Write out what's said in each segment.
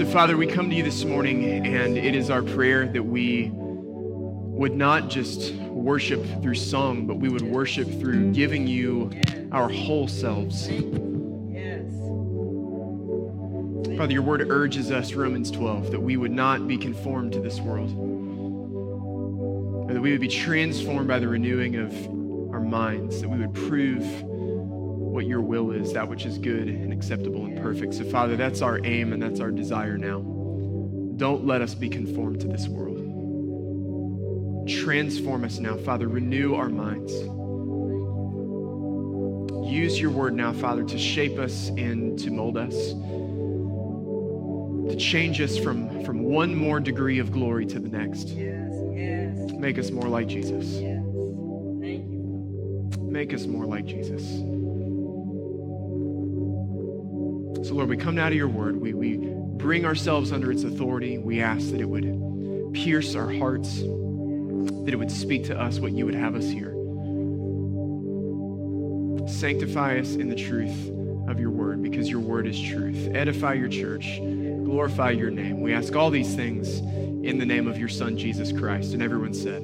So, Father, we come to you this morning, and it is our prayer that we would not just worship through song, but we would worship through giving you our whole selves. Father, your word urges us, Romans 12, that we would not be conformed to this world, but that we would be transformed by the renewing of our minds, that we would prove what your will is, that which is good and acceptable and perfect. So, Father, that's our aim and that's our desire now. Don't let us be conformed to this world. Transform us now, Father. Renew our minds. Use your word now, Father, to shape us and to mold us, to change us from, from one more degree of glory to the next. Yes, yes, Make us more like Jesus. yes. Thank you. Make us more like Jesus. So, Lord, we come now to your word. We, we bring ourselves under its authority. We ask that it would pierce our hearts, that it would speak to us what you would have us hear. Sanctify us in the truth of your word because your word is truth. Edify your church. Glorify your name. We ask all these things in the name of your son, Jesus Christ. And everyone said,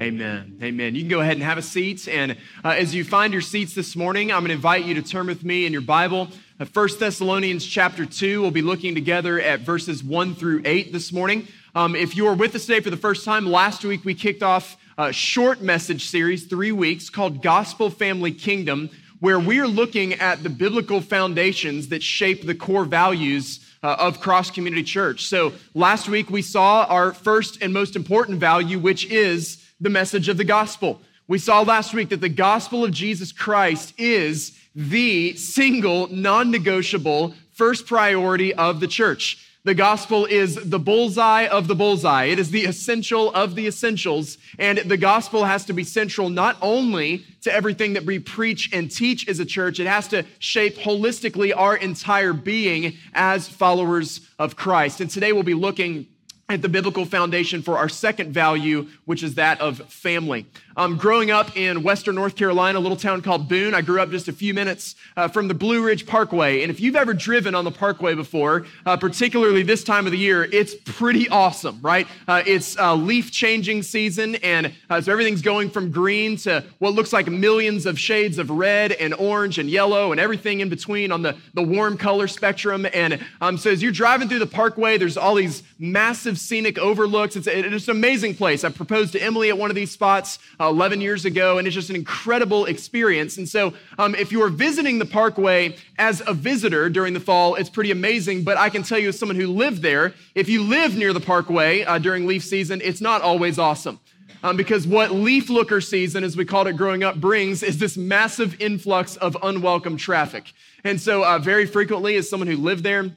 Amen. Amen. You can go ahead and have a seat. And uh, as you find your seats this morning, I'm going to invite you to turn with me in your Bible. 1 Thessalonians chapter 2. We'll be looking together at verses 1 through 8 this morning. Um, if you are with us today for the first time, last week we kicked off a short message series, three weeks, called Gospel Family Kingdom, where we are looking at the biblical foundations that shape the core values uh, of Cross Community Church. So last week we saw our first and most important value, which is the message of the gospel. We saw last week that the gospel of Jesus Christ is the single, non negotiable first priority of the church. The gospel is the bullseye of the bullseye. It is the essential of the essentials. And the gospel has to be central not only to everything that we preach and teach as a church, it has to shape holistically our entire being as followers of Christ. And today we'll be looking at the biblical foundation for our second value, which is that of family. Um, growing up in Western North Carolina, a little town called Boone, I grew up just a few minutes uh, from the Blue Ridge Parkway. And if you've ever driven on the Parkway before, uh, particularly this time of the year, it's pretty awesome, right? Uh, it's uh, leaf changing season, and uh, so everything's going from green to what looks like millions of shades of red and orange and yellow and everything in between on the, the warm color spectrum. And um, so as you're driving through the Parkway, there's all these massive scenic overlooks. It's, it's an amazing place. I proposed to Emily at one of these spots uh, 11 years ago, and it's just an incredible experience. And so, um, if you are visiting the Parkway as a visitor during the fall, it's pretty amazing. But I can tell you, as someone who lived there, if you live near the Parkway uh, during leaf season, it's not always awesome. Um, because what leaf looker season, as we called it growing up, brings is this massive influx of unwelcome traffic. And so, uh, very frequently, as someone who lived there,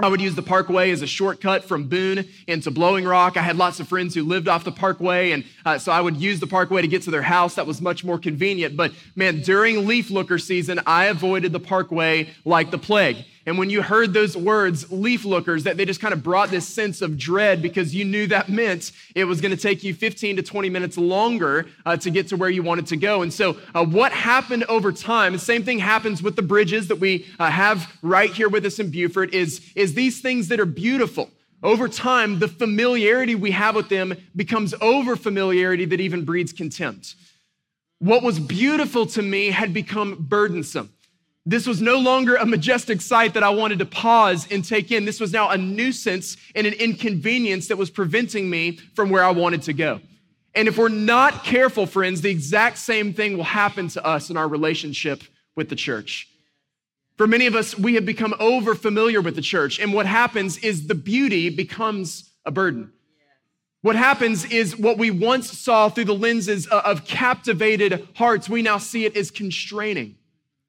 I would use the Parkway as a shortcut from Boone into Blowing Rock. I had lots of friends who lived off the Parkway, and uh, so I would use the Parkway to get to their house. That was much more convenient. But man, during leaf looker season, I avoided the Parkway like the plague. And when you heard those words, leaf lookers, that they just kind of brought this sense of dread because you knew that meant it was going to take you 15 to 20 minutes longer uh, to get to where you wanted to go. And so, uh, what happened over time, the same thing happens with the bridges that we uh, have right here with us in Beaufort, is, is these things that are beautiful. Over time, the familiarity we have with them becomes over familiarity that even breeds contempt. What was beautiful to me had become burdensome. This was no longer a majestic sight that I wanted to pause and take in. This was now a nuisance and an inconvenience that was preventing me from where I wanted to go. And if we're not careful, friends, the exact same thing will happen to us in our relationship with the church. For many of us, we have become over familiar with the church. And what happens is the beauty becomes a burden. What happens is what we once saw through the lenses uh, of captivated hearts, we now see it as constraining.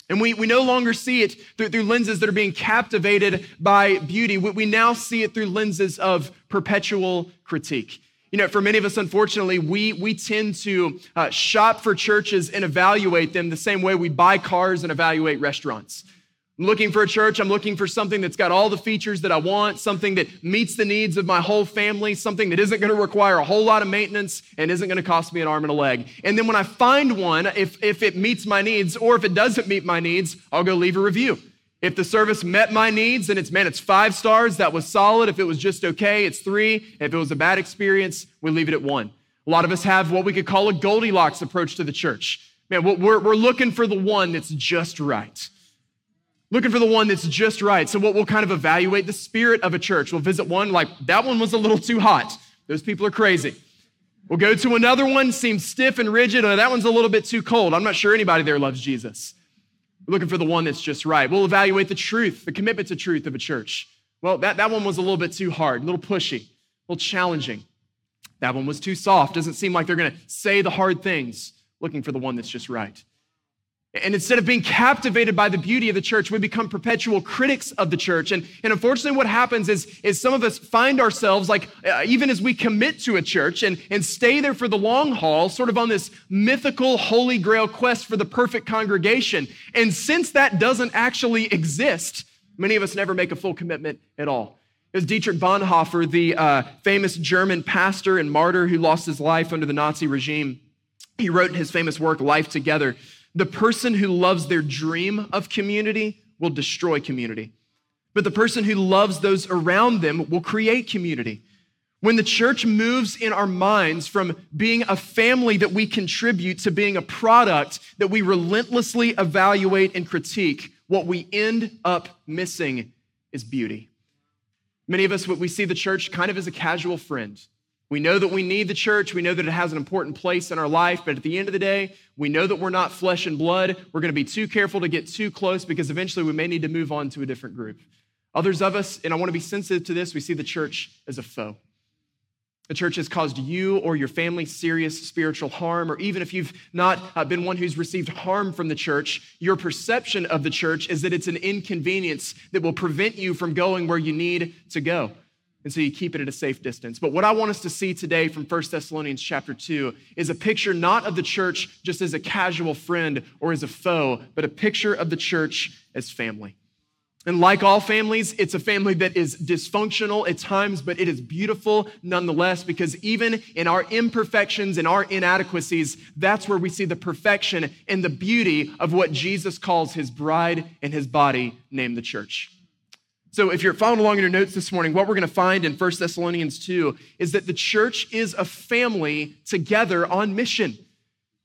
And we, we no longer see it through, through lenses that are being captivated by beauty. We, we now see it through lenses of perpetual critique. You know, for many of us, unfortunately, we, we tend to uh, shop for churches and evaluate them the same way we buy cars and evaluate restaurants. I'm looking for a church. I'm looking for something that's got all the features that I want, something that meets the needs of my whole family, something that isn't going to require a whole lot of maintenance and isn't going to cost me an arm and a leg. And then when I find one, if, if it meets my needs or if it doesn't meet my needs, I'll go leave a review. If the service met my needs, then it's, man, it's five stars. That was solid. If it was just okay, it's three. If it was a bad experience, we leave it at one. A lot of us have what we could call a Goldilocks approach to the church. Man, we're, we're looking for the one that's just right. Looking for the one that's just right. So, what we'll kind of evaluate the spirit of a church. We'll visit one, like, that one was a little too hot. Those people are crazy. We'll go to another one, seems stiff and rigid. Oh, that one's a little bit too cold. I'm not sure anybody there loves Jesus. We're looking for the one that's just right. We'll evaluate the truth, the commitment to truth of a church. Well, that, that one was a little bit too hard, a little pushy, a little challenging. That one was too soft. Doesn't seem like they're going to say the hard things. Looking for the one that's just right. And instead of being captivated by the beauty of the church, we become perpetual critics of the church. And, and unfortunately, what happens is, is some of us find ourselves, like, uh, even as we commit to a church and, and stay there for the long haul, sort of on this mythical holy grail quest for the perfect congregation. And since that doesn't actually exist, many of us never make a full commitment at all. It was Dietrich Bonhoeffer, the uh, famous German pastor and martyr who lost his life under the Nazi regime. He wrote in his famous work, Life Together the person who loves their dream of community will destroy community. But the person who loves those around them will create community. When the church moves in our minds from being a family that we contribute to being a product that we relentlessly evaluate and critique, what we end up missing is beauty. Many of us, we see the church kind of as a casual friend. We know that we need the church. We know that it has an important place in our life. But at the end of the day, we know that we're not flesh and blood. We're going to be too careful to get too close because eventually we may need to move on to a different group. Others of us, and I want to be sensitive to this, we see the church as a foe. The church has caused you or your family serious spiritual harm, or even if you've not uh, been one who's received harm from the church, your perception of the church is that it's an inconvenience that will prevent you from going where you need to go. And so you keep it at a safe distance. But what I want us to see today from 1 Thessalonians chapter 2 is a picture not of the church just as a casual friend or as a foe, but a picture of the church as family. And like all families, it's a family that is dysfunctional at times, but it is beautiful nonetheless because even in our imperfections and our inadequacies, that's where we see the perfection and the beauty of what Jesus calls his bride and his body, named the church. So, if you're following along in your notes this morning, what we're going to find in 1 Thessalonians 2 is that the church is a family together on mission.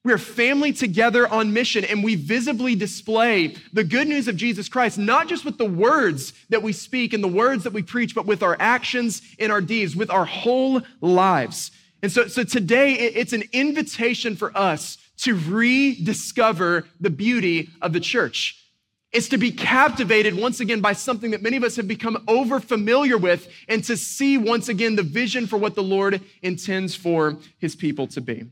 We are family together on mission, and we visibly display the good news of Jesus Christ, not just with the words that we speak and the words that we preach, but with our actions and our deeds, with our whole lives. And so, so today, it's an invitation for us to rediscover the beauty of the church is to be captivated once again by something that many of us have become over familiar with and to see once again the vision for what the Lord intends for his people to be.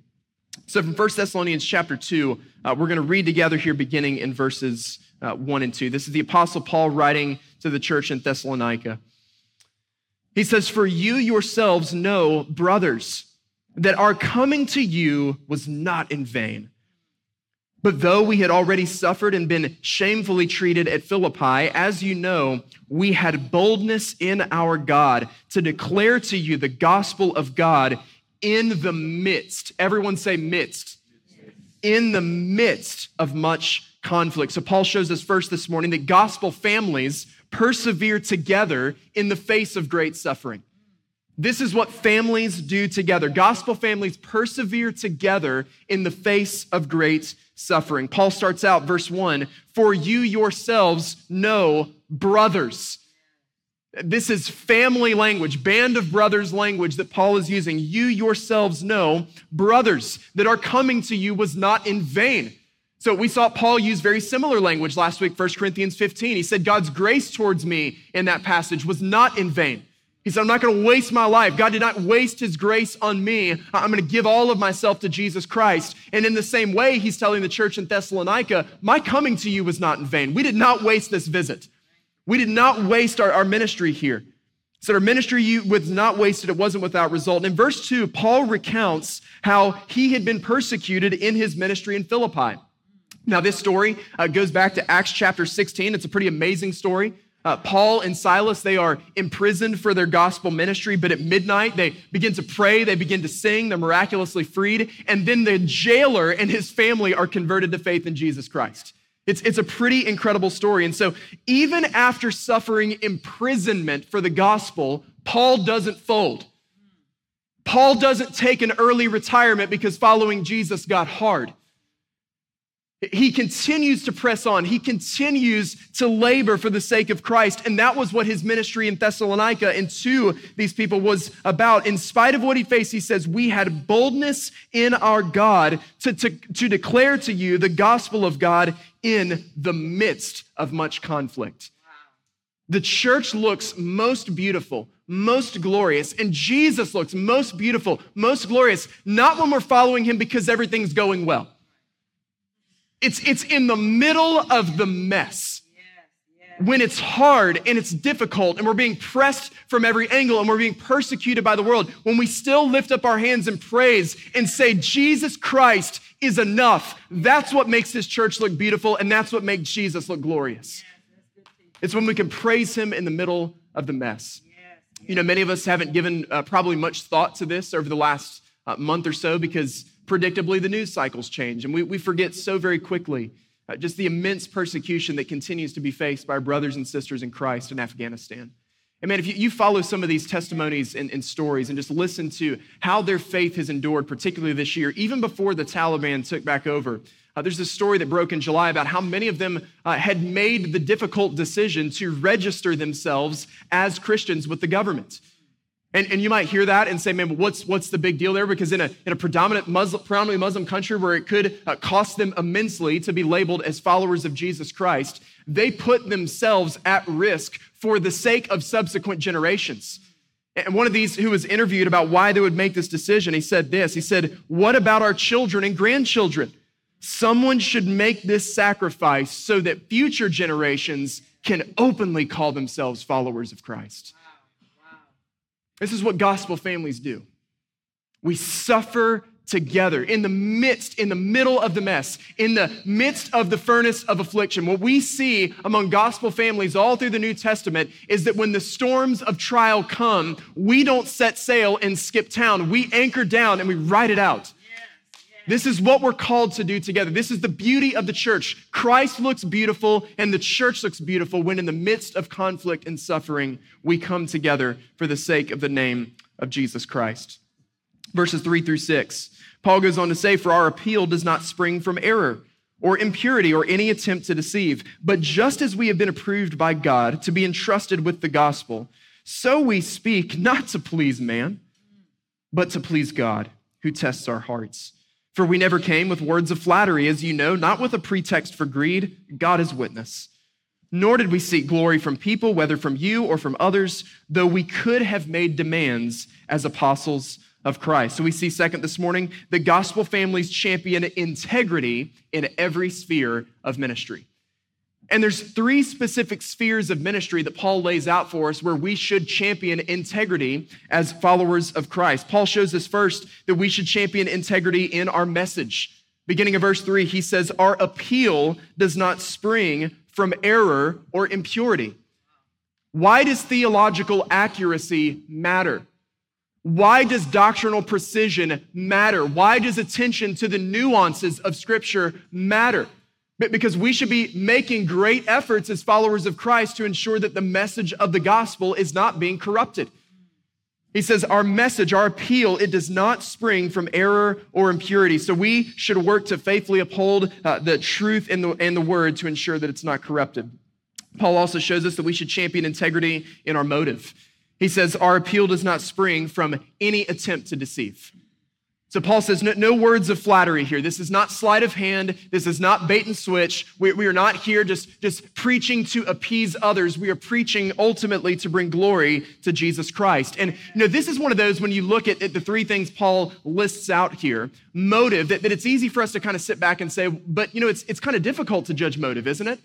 So from 1 Thessalonians chapter 2, uh, we're going to read together here beginning in verses uh, 1 and 2. This is the Apostle Paul writing to the church in Thessalonica. He says, For you yourselves know, brothers, that our coming to you was not in vain. But though we had already suffered and been shamefully treated at Philippi, as you know, we had boldness in our God to declare to you the gospel of God in the midst. Everyone say midst. In the midst of much conflict. So Paul shows us first this morning that gospel families persevere together in the face of great suffering. This is what families do together. Gospel families persevere together in the face of great suffering. Paul starts out, verse 1 For you yourselves know brothers. This is family language, band of brothers language that Paul is using. You yourselves know brothers that are coming to you was not in vain. So we saw Paul use very similar language last week, 1 Corinthians 15. He said, God's grace towards me in that passage was not in vain. He said, I'm not going to waste my life. God did not waste his grace on me. I'm going to give all of myself to Jesus Christ. And in the same way, he's telling the church in Thessalonica, my coming to you was not in vain. We did not waste this visit. We did not waste our, our ministry here. So our ministry was not wasted. It wasn't without result. And in verse two, Paul recounts how he had been persecuted in his ministry in Philippi. Now, this story uh, goes back to Acts chapter 16. It's a pretty amazing story. Uh, Paul and Silas, they are imprisoned for their gospel ministry, but at midnight they begin to pray, they begin to sing, they're miraculously freed, and then the jailer and his family are converted to faith in Jesus Christ. It's, it's a pretty incredible story. And so, even after suffering imprisonment for the gospel, Paul doesn't fold. Paul doesn't take an early retirement because following Jesus got hard. He continues to press on. He continues to labor for the sake of Christ. And that was what his ministry in Thessalonica and to these people was about. In spite of what he faced, he says, We had boldness in our God to, to, to declare to you the gospel of God in the midst of much conflict. The church looks most beautiful, most glorious, and Jesus looks most beautiful, most glorious, not when we're following him because everything's going well. It's, it's in the middle of the mess. When it's hard and it's difficult and we're being pressed from every angle and we're being persecuted by the world, when we still lift up our hands in praise and say, Jesus Christ is enough, that's what makes this church look beautiful and that's what makes Jesus look glorious. It's when we can praise him in the middle of the mess. You know, many of us haven't given uh, probably much thought to this over the last uh, month or so because predictably, the news cycles change, and we, we forget so very quickly uh, just the immense persecution that continues to be faced by our brothers and sisters in Christ in Afghanistan. And man, if you, you follow some of these testimonies and, and, stories and just listen to how their faith has endured, particularly this year, even before the Taliban took back over, uh, there's a story that broke in July about how many of them uh, had made the difficult decision to register themselves as Christians with the government. And, and you might hear that and say, man, what's, what's the big deal there? Because in a, in a predominant Muslim, predominantly Muslim country where it could uh, cost them immensely to be labeled as followers of Jesus Christ, they put themselves at risk for the sake of subsequent generations. And one of these who was interviewed about why they would make this decision, he said this He said, What about our children and grandchildren? Someone should make this sacrifice so that future generations can openly call themselves followers of Christ. This is what gospel families do. We suffer together in the midst, in the middle of the mess, in the midst of the furnace of affliction. What we see among gospel families all through the New Testament is that when the storms of trial come, we don't set sail and skip town. We anchor down and we ride it out. This is what we're called to do together. This is the beauty of the church. Christ looks beautiful and the church looks beautiful when, in the midst of conflict and suffering, we come together for the sake of the name of Jesus Christ. Verses three through six, Paul goes on to say, For our appeal does not spring from error or impurity or any attempt to deceive, but just as we have been approved by God to be entrusted with the gospel, so we speak not to please man, but to please God who tests our hearts. For we never came with words of flattery, as you know, not with a pretext for greed. God is witness. Nor did we seek glory from people, whether from you or from others, though we could have made demands as apostles of Christ. So we see, second, this morning, the gospel families champion integrity in every sphere of ministry. And there's three specific spheres of ministry that Paul lays out for us where we should champion integrity as followers of Christ. Paul shows us first that we should champion integrity in our message. Beginning of verse 3, he says, Our appeal does not spring from error or impurity. Why does theological accuracy matter? Why does doctrinal precision matter? Why does attention to the nuances of Scripture matter? Because we should be making great efforts as followers of Christ to ensure that the message of the gospel is not being corrupted. He says, Our message, our appeal, it does not spring from error or impurity. So we should work to faithfully uphold uh, the truth and the, and the word to ensure that it's not corrupted. Paul also shows us that we should champion integrity in our motive. He says, Our appeal does not spring from any attempt to deceive. So Paul says, no, no, words of flattery here. This is not sleight of hand. This is not bait and switch. We, we, are not here just, just preaching to appease others. We are preaching ultimately to bring glory to Jesus Christ. And you know, this is one of those when you look at, at the three things Paul lists out here, motive, that, that it's easy for us to kind of sit back and say, but you know, it's, it's kind of difficult to judge motive, isn't it?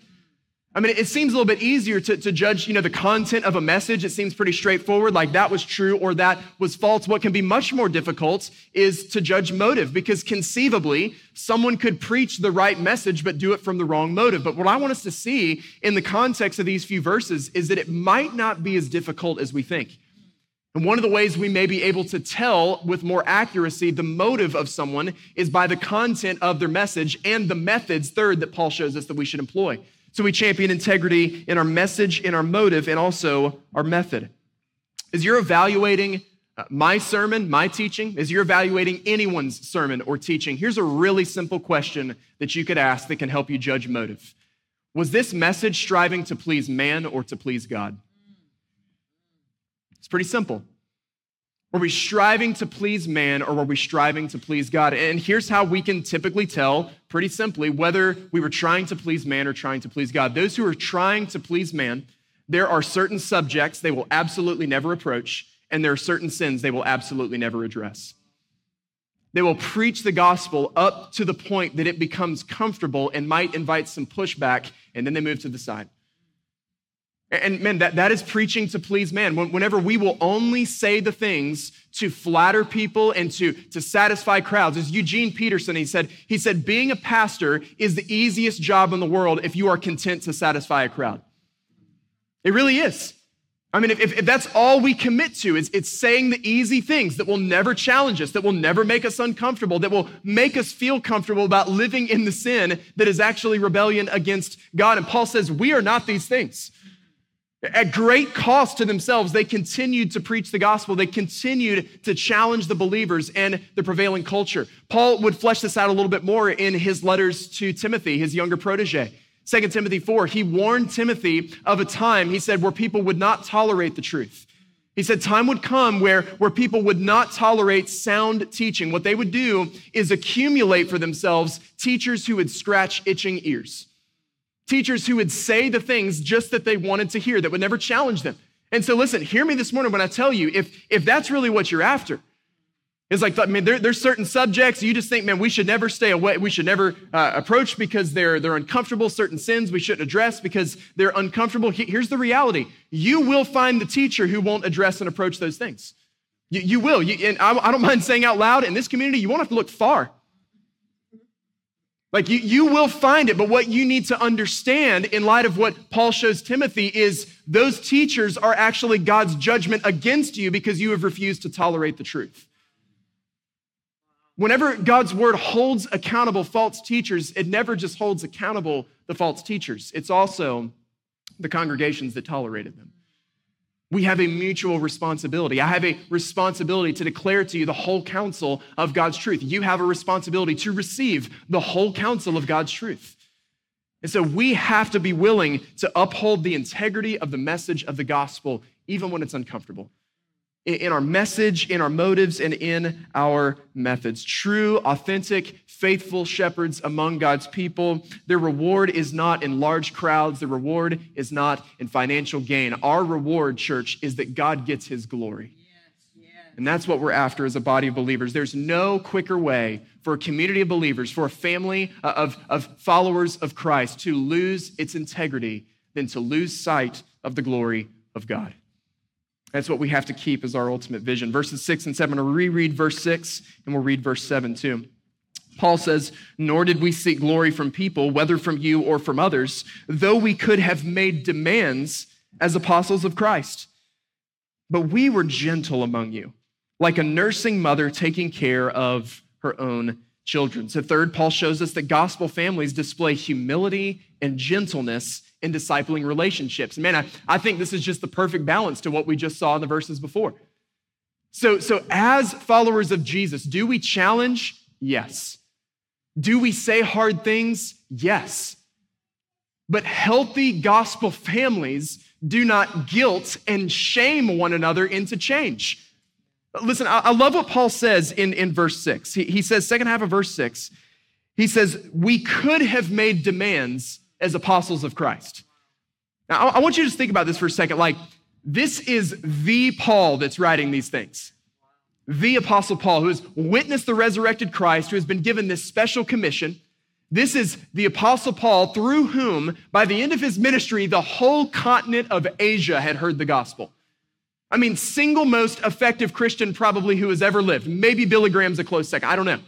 I mean, it seems a little bit easier to, to judge, you know, the content of a message. It seems pretty straightforward, like that was true or that was false. What can be much more difficult is to judge motive, because conceivably, someone could preach the right message but do it from the wrong motive. But what I want us to see in the context of these few verses is that it might not be as difficult as we think. And one of the ways we may be able to tell with more accuracy the motive of someone is by the content of their message and the methods, third, that Paul shows us that we should employ. So we champion integrity in our message, in our motive, and also our method. As you're evaluating uh, my sermon, my teaching, as you're evaluating anyone's sermon or teaching, here's a really simple question that you could ask that can help you judge motive. Was this message striving to please man or to please God? It's pretty simple. Were we striving to please man or were we striving to please God? And here's how we can typically tell, pretty simply, whether we were trying to please man or trying to please God. Those who are trying to please man, there are certain subjects they will absolutely never approach, and there are certain sins they will absolutely never address. They will preach the gospel up to the point that it becomes comfortable and might invite some pushback, and then they move to the side. And man, that, that is preaching to please man. Whenever we will only say the things to flatter people and to, to satisfy crowds. As Eugene Peterson, he said, he said, being a pastor is the easiest job in the world if you are content to satisfy a crowd. It really is. I mean, if, if, that's all we commit to, it's, it's saying the easy things that will never challenge us, that will never make us uncomfortable, that will make us feel comfortable about living in the sin that is actually rebellion against God. And Paul says, we are not these things. At great cost to themselves, they continued to preach the gospel. They continued to challenge the believers and the prevailing culture. Paul would flesh this out a little bit more in his letters to Timothy, his younger protege. 2 Timothy 4, he warned Timothy of a time, he said, where people would not tolerate the truth. He said time would come where, where people would not tolerate sound teaching. What they would do is accumulate for themselves teachers who would scratch itching ears teachers who would say the things just that they wanted to hear, that would never challenge them. And so, listen, hear me this morning when I tell you if, if that's really what you're after, it's like, I mean, there, there's certain subjects you just think, man, we should never stay away, we should never uh, approach because they're, they're uncomfortable, certain sins we shouldn't address because they're uncomfortable. Here's the reality you will find the teacher who won't address and approach those things. You, you will. You, and I, I don't mind saying out loud in this community, you won't have to look far. Like you, you will find it, but what you need to understand in light of what Paul shows Timothy is those teachers are actually God's judgment against you because you have refused to tolerate the truth. Whenever God's word holds accountable false teachers, it never just holds accountable the false teachers, it's also the congregations that tolerated them. We have a mutual responsibility. I have a responsibility to declare to you the whole counsel of God's truth. You have a responsibility to receive the whole counsel of God's truth. And so we have to be willing to uphold the integrity of the message of the gospel, even when it's uncomfortable in our message, in our motives, and in our methods. True, authentic, faithful shepherds among God's people. Their reward is not in large crowds, the reward is not in financial gain. Our reward, church, is that God gets his glory. And that's what we're after as a body of believers. There's no quicker way for a community of believers, for a family uh, of, of followers of Christ to lose its integrity than to lose sight of the glory of God. That's what we have to keep as our ultimate vision. Verses 6 and 7. We'll reread verse 6 and we'll read verse 7 too. Paul says, Nor did we seek glory from people, whether from you or from others, though we could have made demands as apostles of Christ. But we were gentle among you, like a nursing mother taking care of her own children. So, third, Paul shows us that gospel families display humility and gentleness in discipling relationships. man, I, I think this is just the perfect balance to what we just saw in the verses before. So, so, as followers of Jesus, do we challenge? Yes. Do we say hard things? Yes. But healthy gospel families do not guilt and shame one another into change. Listen, I, love what Paul says in, in verse six. He, he says, second half of verse six, he says, We could have made demands as apostles of Christ. Now, I want you to just think about this for a second. Like, this is the Paul that's writing these things. The Apostle Paul, who has witnessed the resurrected Christ, who has been given this special commission. This is the Apostle Paul, through whom, by the end of his ministry, the whole continent of Asia had heard the gospel. I mean, single most effective Christian probably who has ever lived. Maybe Billy Graham's a close second. I don't know.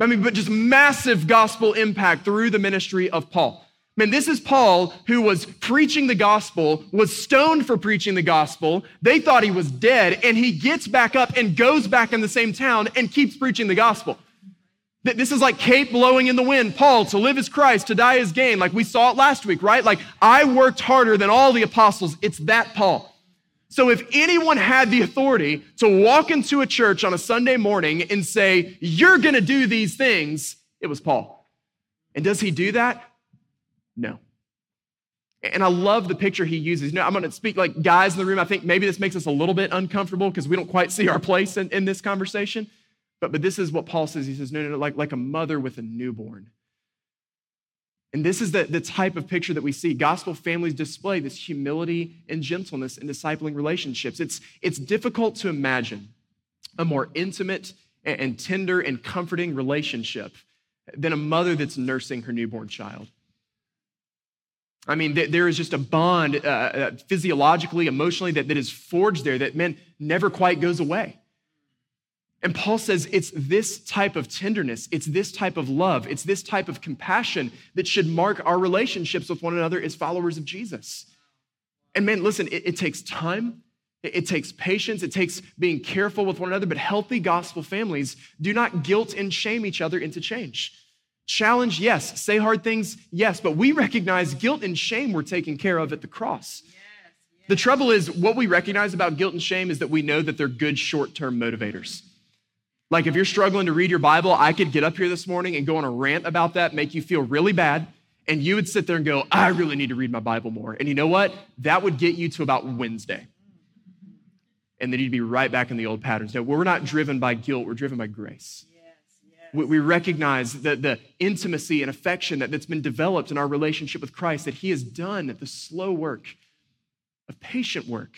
I mean, but just massive gospel impact through the ministry of Paul. Man, this is Paul who was preaching the gospel, was stoned for preaching the gospel. They thought he was dead, and he gets back up and goes back in the same town and keeps preaching the gospel. This is like cape blowing in the wind. Paul, to live is Christ, to die is gain. Like we saw it last week, right? Like I worked harder than all the apostles. It's that Paul. So if anyone had the authority to walk into a church on a Sunday morning and say, You're going to do these things, it was Paul. And does he do that? No. And I love the picture he uses. You I'm going to speak like guys in the room. I think maybe this makes us a little bit uncomfortable because we don't quite see our place in, in this conversation. But, but this is what Paul says. He says, no, no, no, like, like a mother with a newborn. And this is the, the type of picture that we see. Gospel families display this humility and gentleness in discipling relationships. It's, it's difficult to imagine a more intimate and tender and comforting relationship than a mother that's nursing her newborn child. I mean, there is just a bond uh, uh, physiologically, emotionally that, that is forged there that, man, never quite goes away. And Paul says it's this type of tenderness, it's this type of love, it's this type of compassion that should mark our relationships with one another as followers of Jesus. And man, listen, it, it takes time, it, it takes patience, it takes being careful with one another, but healthy gospel families do not guilt and shame each other into change. Challenge, yes. Say hard things, yes. But we recognize guilt and shame were taken care of at the cross. Yes, yes. The trouble is, what we recognize about guilt and shame is that we know that they're good short term motivators. Like if you're struggling to read your Bible, I could get up here this morning and go on a rant about that, make you feel really bad. And you would sit there and go, I really need to read my Bible more. And you know what? That would get you to about Wednesday. And then you'd be right back in the old patterns. No, we're not driven by guilt, we're driven by grace. We recognize that the intimacy and affection that, that's been developed in our relationship with Christ, that He has done the slow work of patient work,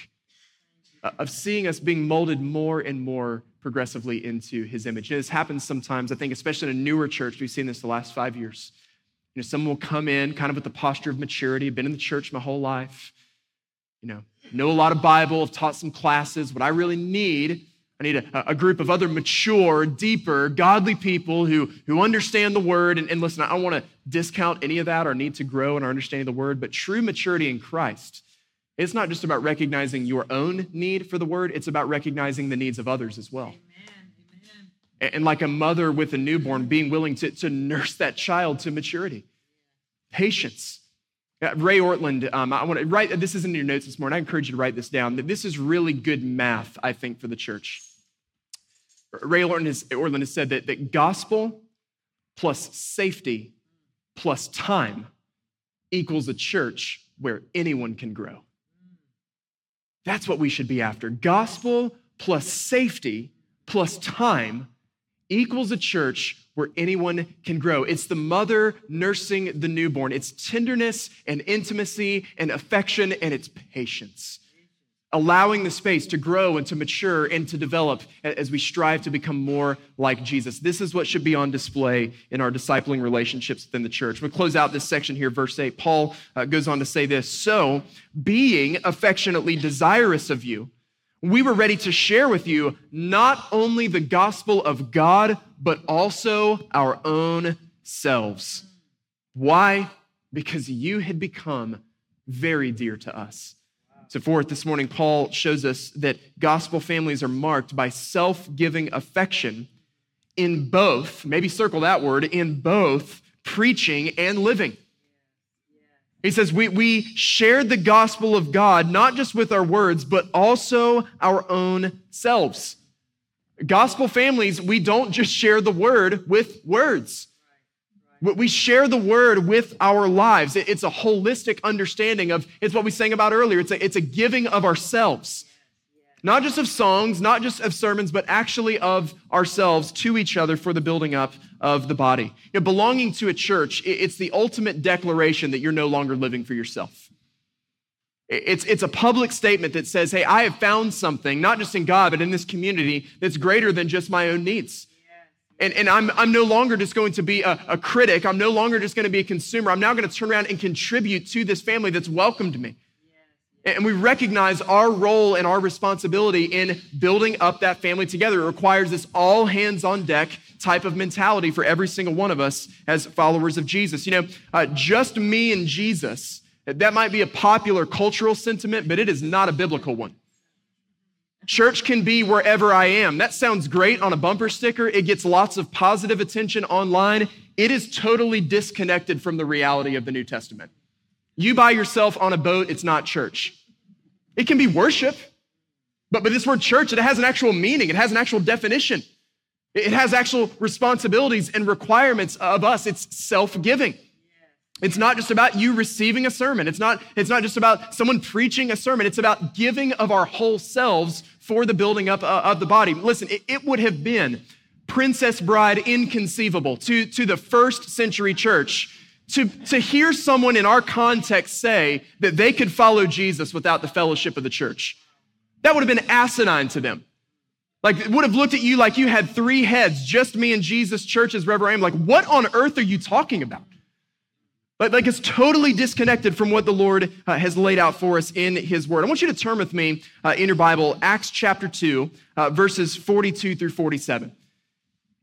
uh, of seeing us being molded more and more progressively into his image. And this happens sometimes, I think, especially in a newer church. We've seen this the last five years. You know, someone will come in kind of with the posture of maturity, been in the church my whole life, you know, know a lot of Bible, have taught some classes. What I really need, I need a, a group of other mature, deeper, godly people who, who understand the word. And, and listen, I don't want to discount any of that or need to grow in our understanding of the word, but true maturity in Christ it's not just about recognizing your own need for the word, it's about recognizing the needs of others as well. Amen. Amen. And like a mother with a newborn, being willing to, to nurse that child to maturity. Patience. Ray Ortlund, um, I want to write, this is in your notes this morning. I encourage you to write this down. That This is really good math, I think, for the church. Ray Ortlund has, Ortlund has said that, that gospel plus safety plus time equals a church where anyone can grow. That's what we should be after. Gospel plus safety plus time equals a church where anyone can grow. It's the mother nursing the newborn. It's tenderness and intimacy and affection and it's patience allowing the space to grow and to mature and to develop as we strive to become more like Jesus. This is what should be on display in our discipling relationships within the church. We'll close out this section here, verse 8. Paul uh, goes on to say this So, being affectionately desirous of you, we were ready to share with you not only the gospel of God, but also our own selves. Why? Because you had become very dear to us. So, fourth, this morning, Paul shows us that gospel families are marked by self giving affection in both, maybe circle that word, in both preaching and living. He says, we, we shared the gospel of God, not just with our words, but also our own selves. Gospel families, we don't just share the word with words. We share the word with our lives. It's a holistic understanding of, it's what we sang about earlier. It's a, it's a giving of ourselves. Not just of songs, not just of sermons, but actually of ourselves to each other for the building up of the body. You know, belonging to a church, it's the ultimate declaration that you're no longer living for yourself. It's, it's a public statement that says, hey, I have found something, not just in God, but in this community, that's greater than just my own needs. And, and I'm, I'm no longer just going to be a, a critic. I'm no longer just going to be a consumer. I'm now going to turn around and contribute to this family that's welcomed me. And we recognize our role and our responsibility in building up that family together. It requires this all hands on deck type of mentality for every single one of us as followers of Jesus. You know, uh, just me and Jesus, that might be a popular cultural sentiment, but it is not a biblical one. Church can be wherever I am. That sounds great on a bumper sticker. It gets lots of positive attention online. It is totally disconnected from the reality of the New Testament. You by yourself on a boat, it's not church. It can be worship, but, but this word church, it has an actual meaning, it has an actual definition, it has actual responsibilities and requirements of us. It's self giving. It's not just about you receiving a sermon. It's not, it's not just about someone preaching a sermon. It's about giving of our whole selves for the building up uh, of the body. Listen, it, would have been Princess Bride inconceivable to, to the first century church to, to hear someone in our context say that they could follow Jesus without the fellowship of the church. That would have been asinine to them. Like, it would have looked at you like you had three heads, just me and Jesus, churches wherever I am. Like, what on earth are you talking about? Like, like it's totally disconnected from what the Lord uh, has laid out for us in His Word. I want you to turn with me uh, in your Bible, Acts chapter 2, uh, verses 42 through 47.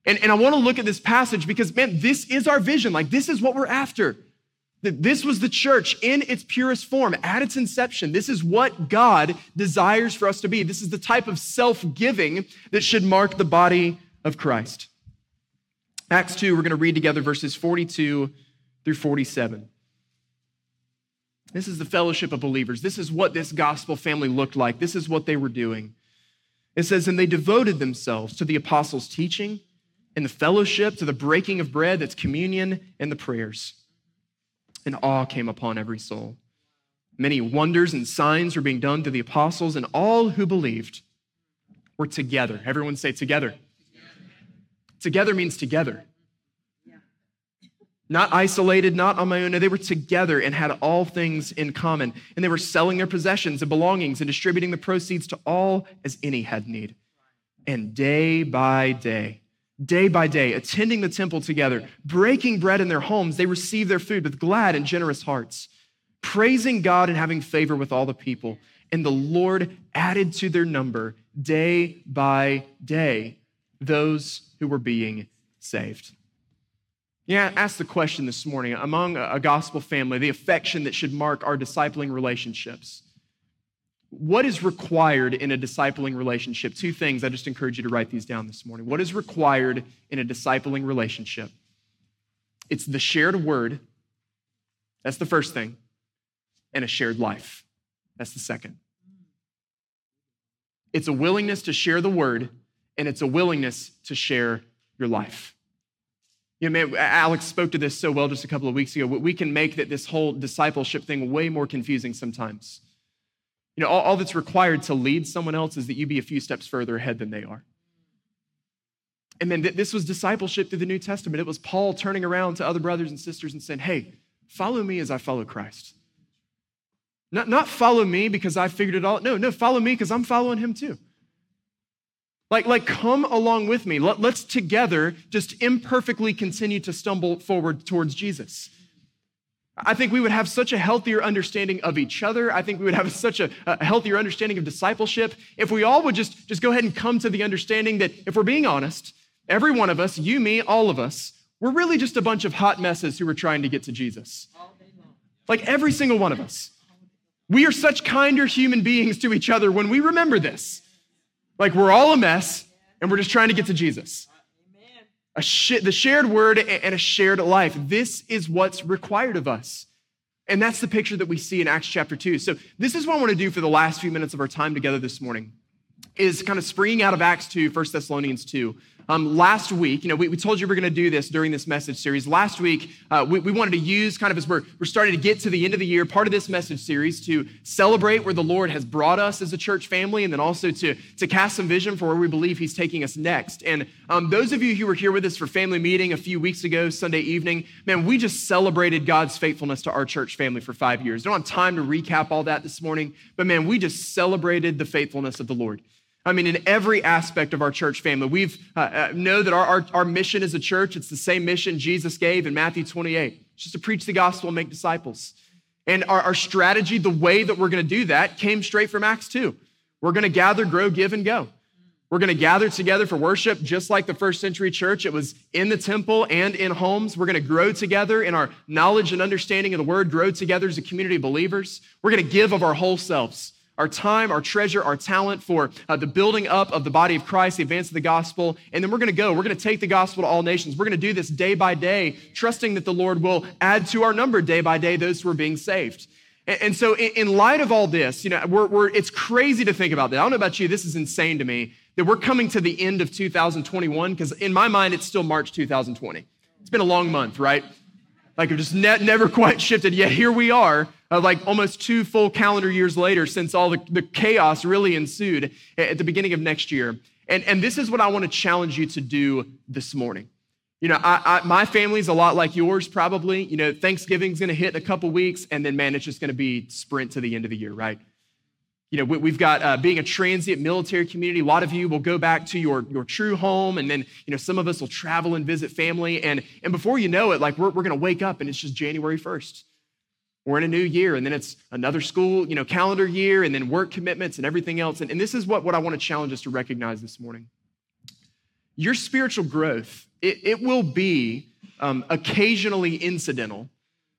And, and I want to look at this passage because, man, this is our vision. Like, this is what we're after. This was the church in its purest form at its inception. This is what God desires for us to be. This is the type of self giving that should mark the body of Christ. Acts 2, we're going to read together verses 42 through 47. This is the fellowship of believers. This is what this gospel family looked like. This is what they were doing. It says, And they devoted themselves to the apostles' teaching and the fellowship, to the breaking of bread, that's communion, and the prayers. And awe came upon every soul. Many wonders and signs were being done to the apostles, and all who believed were together. Everyone say together. Together means together. Not isolated, not on my own. No, they were together and had all things in common. And they were selling their possessions and belongings and distributing the proceeds to all as any had need. And day by day, day by day, attending the temple together, breaking bread in their homes, they received their food with glad and generous hearts, praising God and having favor with all the people. And the Lord added to their number day by day those who were being saved. Yeah, ask the question this morning among a gospel family, the affection that should mark our discipling relationships. What is required in a discipling relationship? Two things. I just encourage you to write these down this morning. What is required in a discipling relationship? It's the shared word. That's the first thing. And a shared life. That's the second. It's a willingness to share the word, and it's a willingness to share your life. You know, man, Alex spoke to this so well just a couple of weeks ago. We can make that this whole discipleship thing way more confusing sometimes. You know, all, all that's required to lead someone else is that you be a few steps further ahead than they are. And then this was discipleship through the New Testament. It was Paul turning around to other brothers and sisters and saying, Hey, follow me as I follow Christ. Not, not follow me because I figured it all. No, no, follow me because I'm following him too. Like, like, come along with me. Let, let's together just imperfectly continue to stumble forward towards Jesus. I think we would have such a healthier understanding of each other. I think we would have such a, a, healthier understanding of discipleship if we all would just, just go ahead and come to the understanding that if we're being honest, every one of us, you, me, all of us, we're really just a bunch of hot messes who are trying to get to Jesus. Like every single one of us. We are such kinder human beings to each other when we remember this. Like we're all a mess and we're just trying to get to Jesus. A sh- the shared word and a shared life. This is what's required of us. And that's the picture that we see in Acts chapter 2. So, this is what I want to do for the last few minutes of our time together this morning is kind of springing out of Acts 2, 1 Thessalonians 2. Um, last week, you know, we, we told you we are going to do this during this message series. Last week, uh, we, we wanted to use kind of as we're, we're starting to get to the end of the year, part of this message series to celebrate where the Lord has brought us as a church family, and then also to, to cast some vision for where we believe He's taking us next. And um, those of you who were here with us for family meeting a few weeks ago, Sunday evening, man, we just celebrated God's faithfulness to our church family for five years. I don't have time to recap all that this morning, but man, we just celebrated the faithfulness of the Lord. I mean, in every aspect of our church family, we uh, uh, know that our, our, our mission as a church, it's the same mission Jesus gave in Matthew 28, just to preach the gospel and make disciples. And our, our strategy, the way that we're going to do that, came straight from Acts 2. We're going to gather, grow, give, and go. We're going to gather together for worship just like the first century church. It was in the temple and in homes. We're going to grow together in our knowledge and understanding of the word, grow together as a community of believers. We're going to give of our whole selves our time, our treasure, our talent for uh, the building up of the body of Christ, the advance of the gospel. And then we're going to go. We're going to take the gospel to all nations. We're going to do this day by day, trusting that the Lord will add to our number day by day those who are being saved. And, and so, in, in, light of all this, you know, we're, we're, it's crazy to think about that. I don't know about you, this is insane to me that we're coming to the end of 2021 because in my mind, it's still March 2020. It's been a long month, right? Like, it just ne- never quite shifted. Yet here we are like almost two full calendar years later since all the, the chaos really ensued at the beginning of next year. And, and this is what I want to challenge you to do this morning. You know, I, I, my family's a lot like yours, probably. You know, Thanksgiving's going to hit in a couple weeks, and then, man, it's just going to be sprint to the end of the year, right? You know, we, have got uh, being a transient military community. A lot of you will go back to your, your true home, and then, you know, some of us will travel and visit family. And, and before you know it, like, we're, we're going to wake up, and it's just January 1st. We're in a new year, and then it's another school, you know, calendar year, and then work commitments and everything else. And, and this is what, what I want to challenge us to recognize this morning. Your spiritual growth, it, it will be um, occasionally incidental,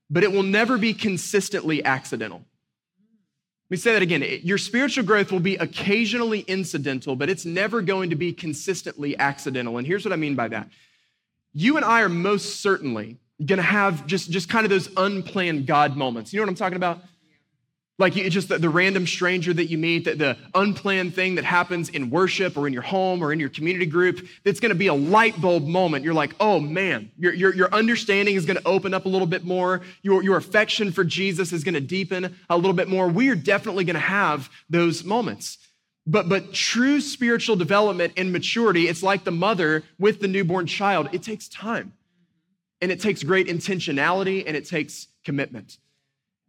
but it will never be consistently accidental. Let me say that again. Your spiritual growth will be occasionally incidental, but it's never going to be consistently accidental. And here's what I mean by that. You and I are most certainly gonna have just, just kind of those unplanned God moments. You know what I'm talking about? Like you, just the, the, random stranger that you meet, the, the unplanned thing that happens in worship or in your home or in your community group, that's gonna be a light bulb moment. You're like, oh man, your, your, your understanding is gonna open up a little bit more. Your, your affection for Jesus is gonna deepen a little bit more. We are definitely gonna have those moments. But, but true spiritual development and maturity, it's like the mother with the newborn child, it takes time. And it takes great intentionality and it takes commitment.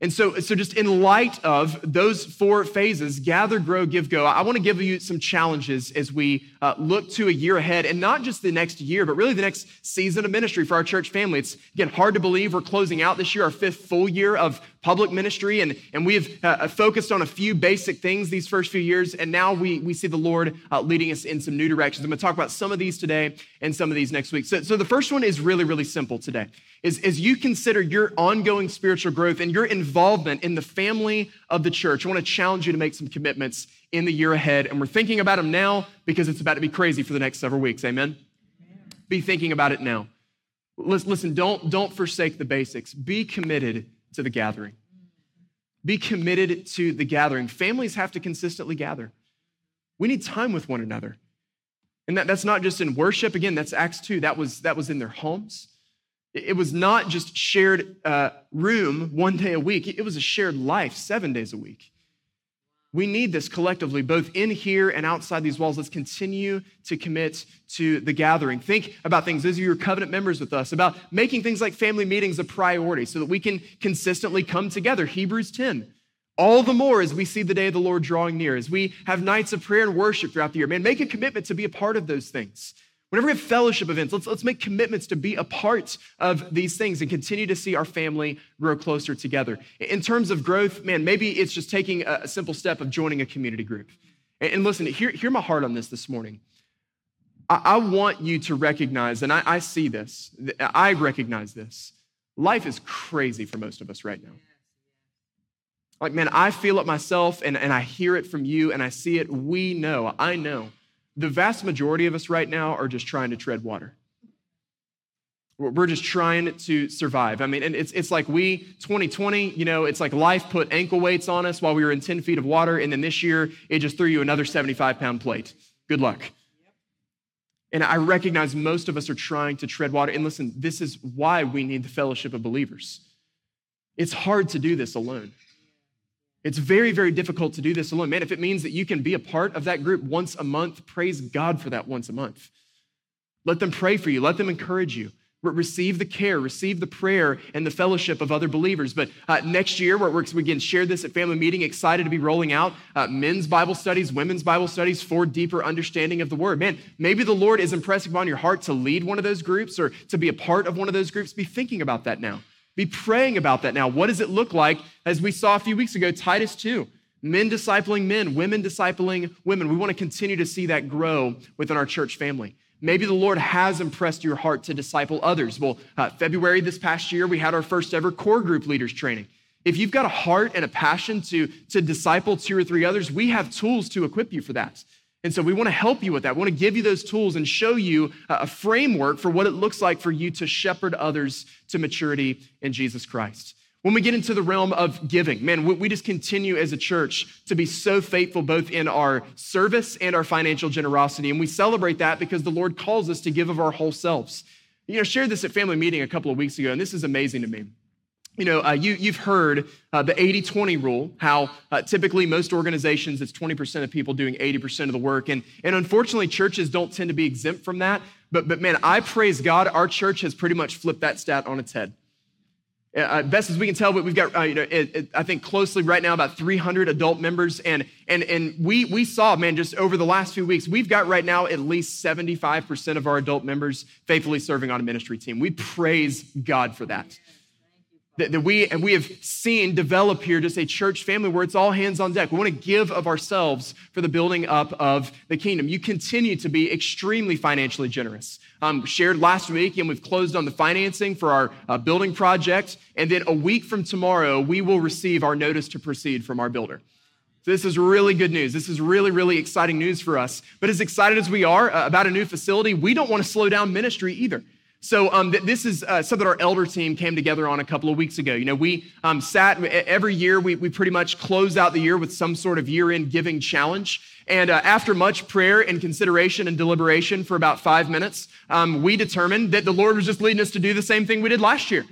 And so, so just in light of those four phases gather, grow, give, go I want to give you some challenges as we uh, look to a year ahead, and not just the next year, but really the next season of ministry for our church family. It's, again, hard to believe we're closing out this year, our fifth full year of public ministry, and, and we've uh, uh, focused on a few basic things these first few years, and now we, we see the Lord uh, leading us in some new directions. I'm going to talk about some of these today and some of these next week. So, so the first one is really, really simple today, is as you consider your ongoing spiritual growth and your involvement in the family of the church, I want to challenge you to make some commitments in the year ahead, and we're thinking about them now because it's about to be crazy for the next several weeks. Amen? Be thinking about it now. Listen, don't, don't forsake the basics. Be committed to the gathering. Be committed to the gathering. Families have to consistently gather. We need time with one another. And that, that's not just in worship. Again, that's Acts 2. That was, that was in their homes. It, it was not just shared uh, room one day a week, it was a shared life seven days a week. We need this collectively, both in here and outside these walls. Let's continue to commit to the gathering. Think about things, those are covenant members with us, about making things like family meetings a priority so that we can consistently come together. Hebrews 10. All the more as we see the day of the Lord drawing near, as we have nights of prayer and worship throughout the year. Man, make a commitment to be a part of those things. Whenever we have fellowship events, let's, let's make commitments to be a part of these things and continue to see our family grow closer together. In terms of growth, man, maybe it's just taking a, simple step of joining a community group. And, listen, hear, hear my heart on this this morning. I, I want you to recognize, and I, I see this, I recognize this. Life is crazy for most of us right now. Like, man, I feel it myself and, and I hear it from you and I see it. We know, I know the vast majority of us right now are just trying to tread water. We're just trying to survive. I mean, and it's, it's like we, 2020, you know, it's like life put ankle weights on us while we were in 10 feet of water. And then this year, it just threw you another 75 pound plate. Good luck. And I recognize most of us are trying to tread water. And listen, this is why we need the fellowship of believers. It's hard to do this alone. It's very, very difficult to do this alone. Man, if it means that you can be a part of that group once a month, praise God for that once a month. Let them pray for you, let them encourage you. Receive the care, receive the prayer and the fellowship of other believers. But uh, next year, we're, we're, we again share this at family meeting. Excited to be rolling out uh, men's Bible studies, women's Bible studies for deeper understanding of the Word. Man, maybe the Lord is impressing upon your heart to lead one of those groups or to be a part of one of those groups. Be thinking about that now. Be praying about that now. What does it look like, as we saw a few weeks ago, Titus 2? Men discipling men, women discipling women. We want to continue to see that grow within our church family. Maybe the Lord has impressed your heart to disciple others. Well, uh, February this past year, we had our first ever core group leaders training. If you've got a heart and a passion to, to disciple two or three others, we have tools to equip you for that. And so we want to help you with that. We want to give you those tools and show you a framework for what it looks like for you to shepherd others to maturity in Jesus Christ. When we get into the realm of giving, man, we just continue as a church to be so faithful both in our service and our financial generosity. And we celebrate that because the Lord calls us to give of our whole selves. You know, shared this at family meeting a couple of weeks ago, and this is amazing to me. You know, uh, you, you've heard uh, the 80 20 rule, how uh, typically most organizations, it's 20% of people doing 80% of the work. And, and unfortunately, churches don't tend to be exempt from that. But, but man, I praise God, our church has pretty much flipped that stat on its head. Uh, best as we can tell, but we've got, uh, you know, it, it, I think closely right now about 300 adult members, and and and we we saw, man, just over the last few weeks, we've got right now at least 75% of our adult members faithfully serving on a ministry team. We praise God for that that, that we and we have seen develop here just a church family where it's all hands on deck. We want to give of ourselves for the building up of the kingdom. You continue to be extremely financially generous. Um, shared last week, and we've closed on the financing for our uh, building project. And then a week from tomorrow, we will receive our notice to proceed from our builder. So this is really good news. This is really, really exciting news for us. But as excited as we are uh, about a new facility, we don't want to slow down ministry either. So um, th- this is uh, something our elder team came together on a couple of weeks ago. You know, we um, sat every year. We, we pretty much close out the year with some sort of year-end giving challenge. And uh, after much prayer and consideration and deliberation for about five minutes, um, we determined that the Lord was just leading us to do the same thing we did last year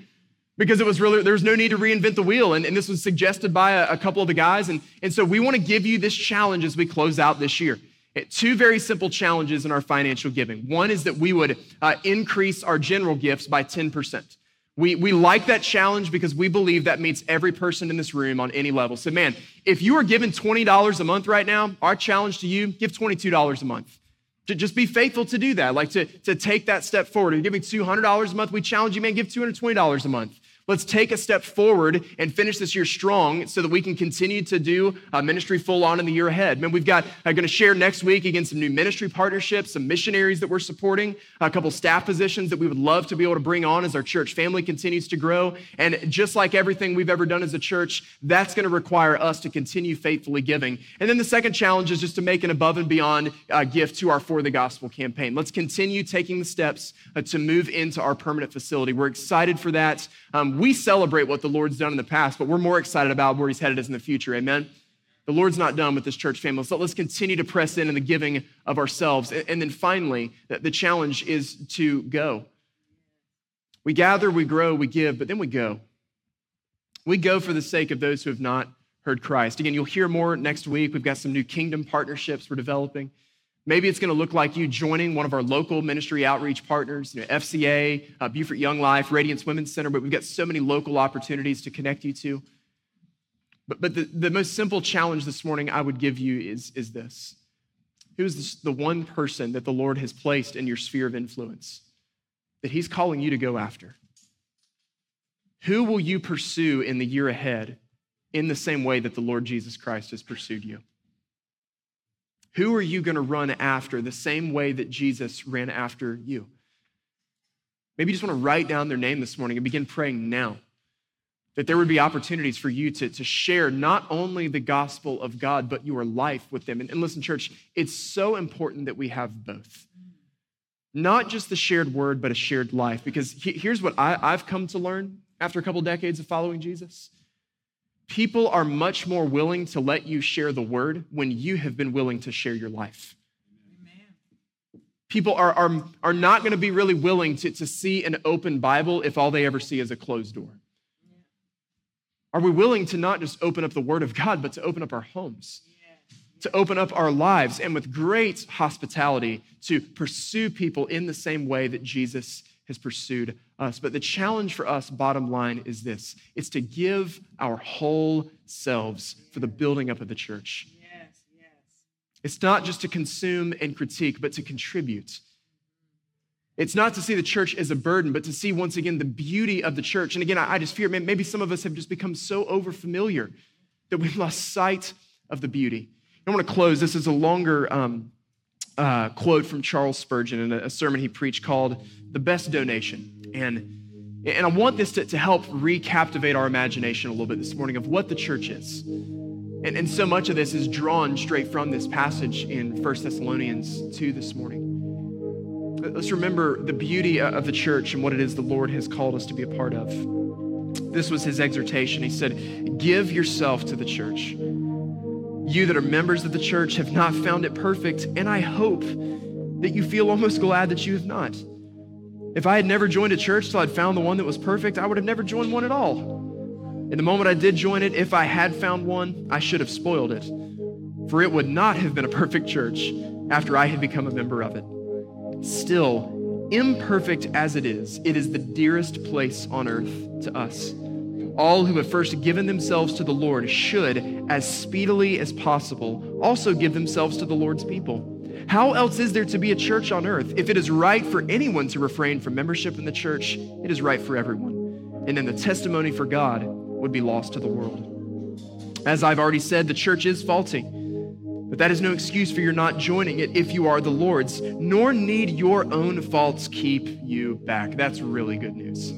because it was really there was no need to reinvent the wheel and, and this was suggested by a, a, couple of the guys and, and so we want to give you this challenge as we close out this year Two very simple challenges in our financial giving. One is that we would uh, increase our general gifts by 10%. We, we like that challenge because we believe that meets every person in this room on any level. So, man, if you are giving $20 a month right now, our challenge to you, give $22 a month. To Just be faithful to do that, like to, to take that step forward. If you're giving $200 a month, we challenge you, man, give $220 a month. Let's take a step forward and finish this year strong so that we can continue to do uh, ministry full on in the year ahead. Man, we've got, I'm going to share next week again some new ministry partnerships, some missionaries that we're supporting, a couple staff positions that we would love to be able to bring on as our church family continues to grow. And just like everything we've ever done as a church, that's going to require us to continue faithfully giving. And then the second challenge is just to make an above and beyond uh, gift to our For the Gospel campaign. Let's continue taking the steps uh, to move into our permanent facility. We're excited for that. Um, we celebrate what the Lord's done in the past, but we're more excited about where He's headed us in the future. Amen. The Lord's not done with this church family. So let's continue to press in in the giving of ourselves. And then finally, the challenge is to go. We gather, we grow, we give, but then we go. We go for the sake of those who have not heard Christ. Again, you'll hear more next week. We've got some new kingdom partnerships we're developing. Maybe it's going to look like you joining one of our local ministry outreach partners, you know, FCA, uh, Beaufort Young Life, Radiance Women's Center, but we've got so many local opportunities to connect you to. But, but the, the most simple challenge this morning I would give you is, is this Who is the one person that the Lord has placed in your sphere of influence that He's calling you to go after? Who will you pursue in the year ahead in the same way that the Lord Jesus Christ has pursued you? Who are you going to run after the same way that Jesus ran after you? Maybe you just want to write down their name this morning and begin praying now. That there would be opportunities for you to, to share not only the gospel of God, but your life with them. And, and listen, church, it's so important that we have both. Not just the shared word, but a shared life. Because he, here's what I, I've come to learn after a couple decades of following Jesus People are much more willing to let you share the word when you have been willing to share your life. People are, are, are not going to be really willing to, to see an open Bible if all they ever see is a closed door. Are we willing to not just open up the Word of God, but to open up our homes, to open up our lives, and with great hospitality to pursue people in the same way that Jesus has pursued us. But the challenge for us, bottom line, is this it's to give our whole selves for the building up of the church. Yes, yes. It's not just to consume and critique, but to contribute. It's not to see the church as a burden, but to see once again the beauty of the church. And again, I, I just fear maybe some of us have just become so overfamiliar that we've lost sight of the beauty. I want to close. This is a longer um, uh, quote from Charles Spurgeon in a, sermon he preached called The Best Donation. And, and I want this to, to help recaptivate our imagination a little bit this morning of what the church is. And, and so much of this is drawn straight from this passage in 1 Thessalonians 2 this morning. Let's remember the beauty of the church and what it is the Lord has called us to be a part of. This was his exhortation. He said, Give yourself to the church. You that are members of the church have not found it perfect, and I hope that you feel almost glad that you have not. If I had never joined a church till I'd found the one that was perfect, I would have never joined one at all. In the moment I did join it, if I had found one, I should have spoiled it. For it would not have been a perfect church after I had become a member of it. Still, imperfect as it is, it is the dearest place on earth to us. All who have first given themselves to the Lord should, as speedily as possible, also give themselves to the Lord's people. How else is there to be a church on earth? If it is right for anyone to refrain from membership in the church, it is right for everyone. And then the testimony for God would be lost to the world. As I've already said, the church is faulty. But that is no excuse for your not joining it if you are the Lord's, nor need your own faults keep you back. That's really good news.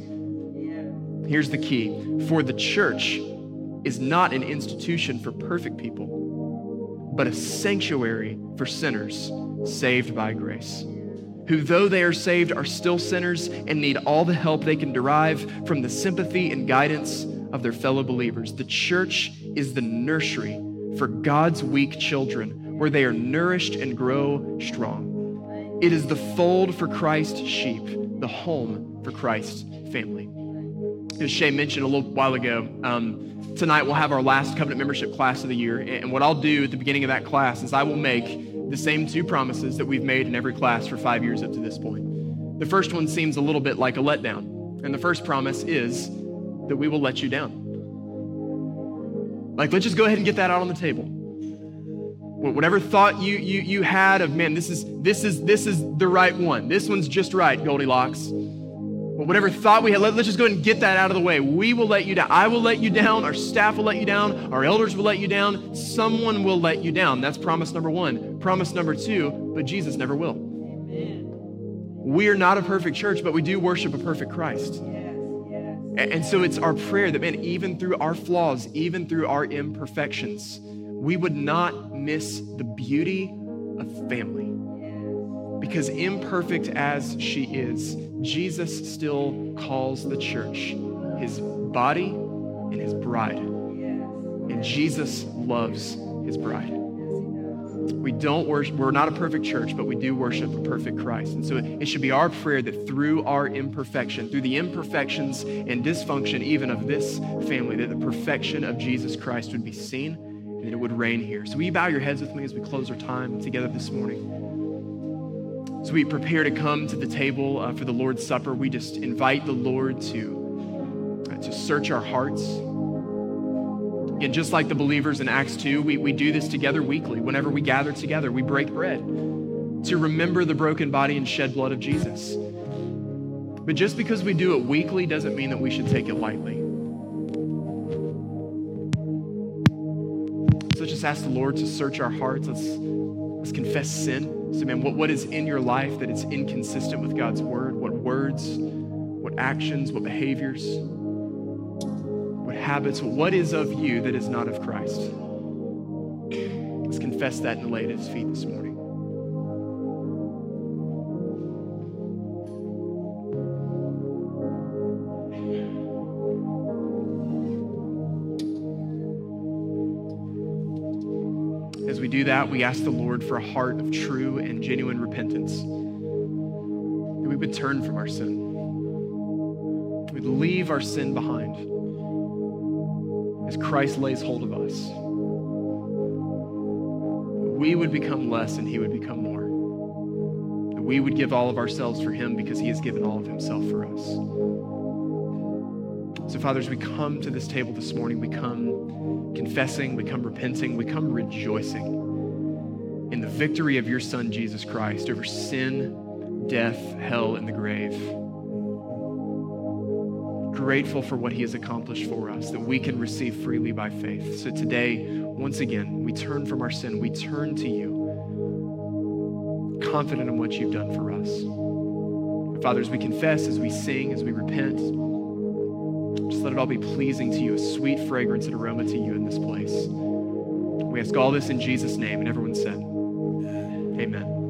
Here's the key for the church is not an institution for perfect people, but a sanctuary for sinners saved by grace, who, though they are saved, are still sinners and need all the help they can derive from the sympathy and guidance of their fellow believers. The church is the nursery for God's weak children, where they are nourished and grow strong. It is the fold for Christ's sheep, the home for Christ's family. As Shay mentioned a little while ago, um, tonight we'll have our last covenant membership class of the year. And what I'll do at the beginning of that class is I will make the same two promises that we've made in every class for five years up to this point. The first one seems a little bit like a letdown. And the first promise is that we will let you down. Like, let's just go ahead and get that out on the table. Whatever thought you you you had of man, this is this is this is the right one. This one's just right, Goldilocks. Whatever thought we had, let, us just go ahead and get that out of the way. We will let you down. I will let you down. Our staff will let you down. Our elders will let you down. Someone will let you down. That's promise number one. Promise number two, but Jesus never will. Amen. We are not a perfect church, but we do worship a perfect Christ. And so it's our prayer that, man, even through our flaws, even through our imperfections, we would not miss the beauty of family. Because imperfect as she is, Jesus still calls the church his body and his bride. And Jesus loves his bride. We don't worship, we're not a perfect church, but we do worship a perfect Christ. And so it should be our prayer that through our imperfection, through the imperfections and dysfunction even of this family, that the perfection of Jesus Christ would be seen and that it would reign here. So will you bow your heads with me as we close our time together this morning? As we prepare to come to the table uh, for the Lord's Supper, we just invite the Lord to, uh, to search our hearts and just like the believers in Acts 2, we, we do this together weekly. Whenever we gather together, we break bread to remember the broken body and shed blood of Jesus. But just because we do it weekly doesn't mean that we should take it lightly. So just ask the Lord to search our hearts. Let's, let's confess sin. So, man, what, what is in your life that is inconsistent with God's word? What words, what actions, what behaviors? What habits, what is of you that is not of Christ? Let's confess that and lay it at his feet this morning. That, we ask the Lord for a heart of true and genuine repentance. That we would turn from our sin. We'd leave our sin behind as Christ lays hold of us. We would become less and he would become more. That we would give all of ourselves for him because he has given all of himself for us. So, Father, as we come to this table this morning, we come confessing, we come repenting, we come rejoicing in the victory of your Son, Jesus Christ, over sin, death, hell, and the grave. Grateful for what he has accomplished for us, that we can receive freely by faith. So today, once again, we turn from our sin, we turn to you, confident in what you've done for us. Father, as we confess, as we sing, as we repent, just let it all be pleasing to you, a sweet fragrance and aroma to you in this place. We ask all this in Jesus' name, and everyone said, Amen.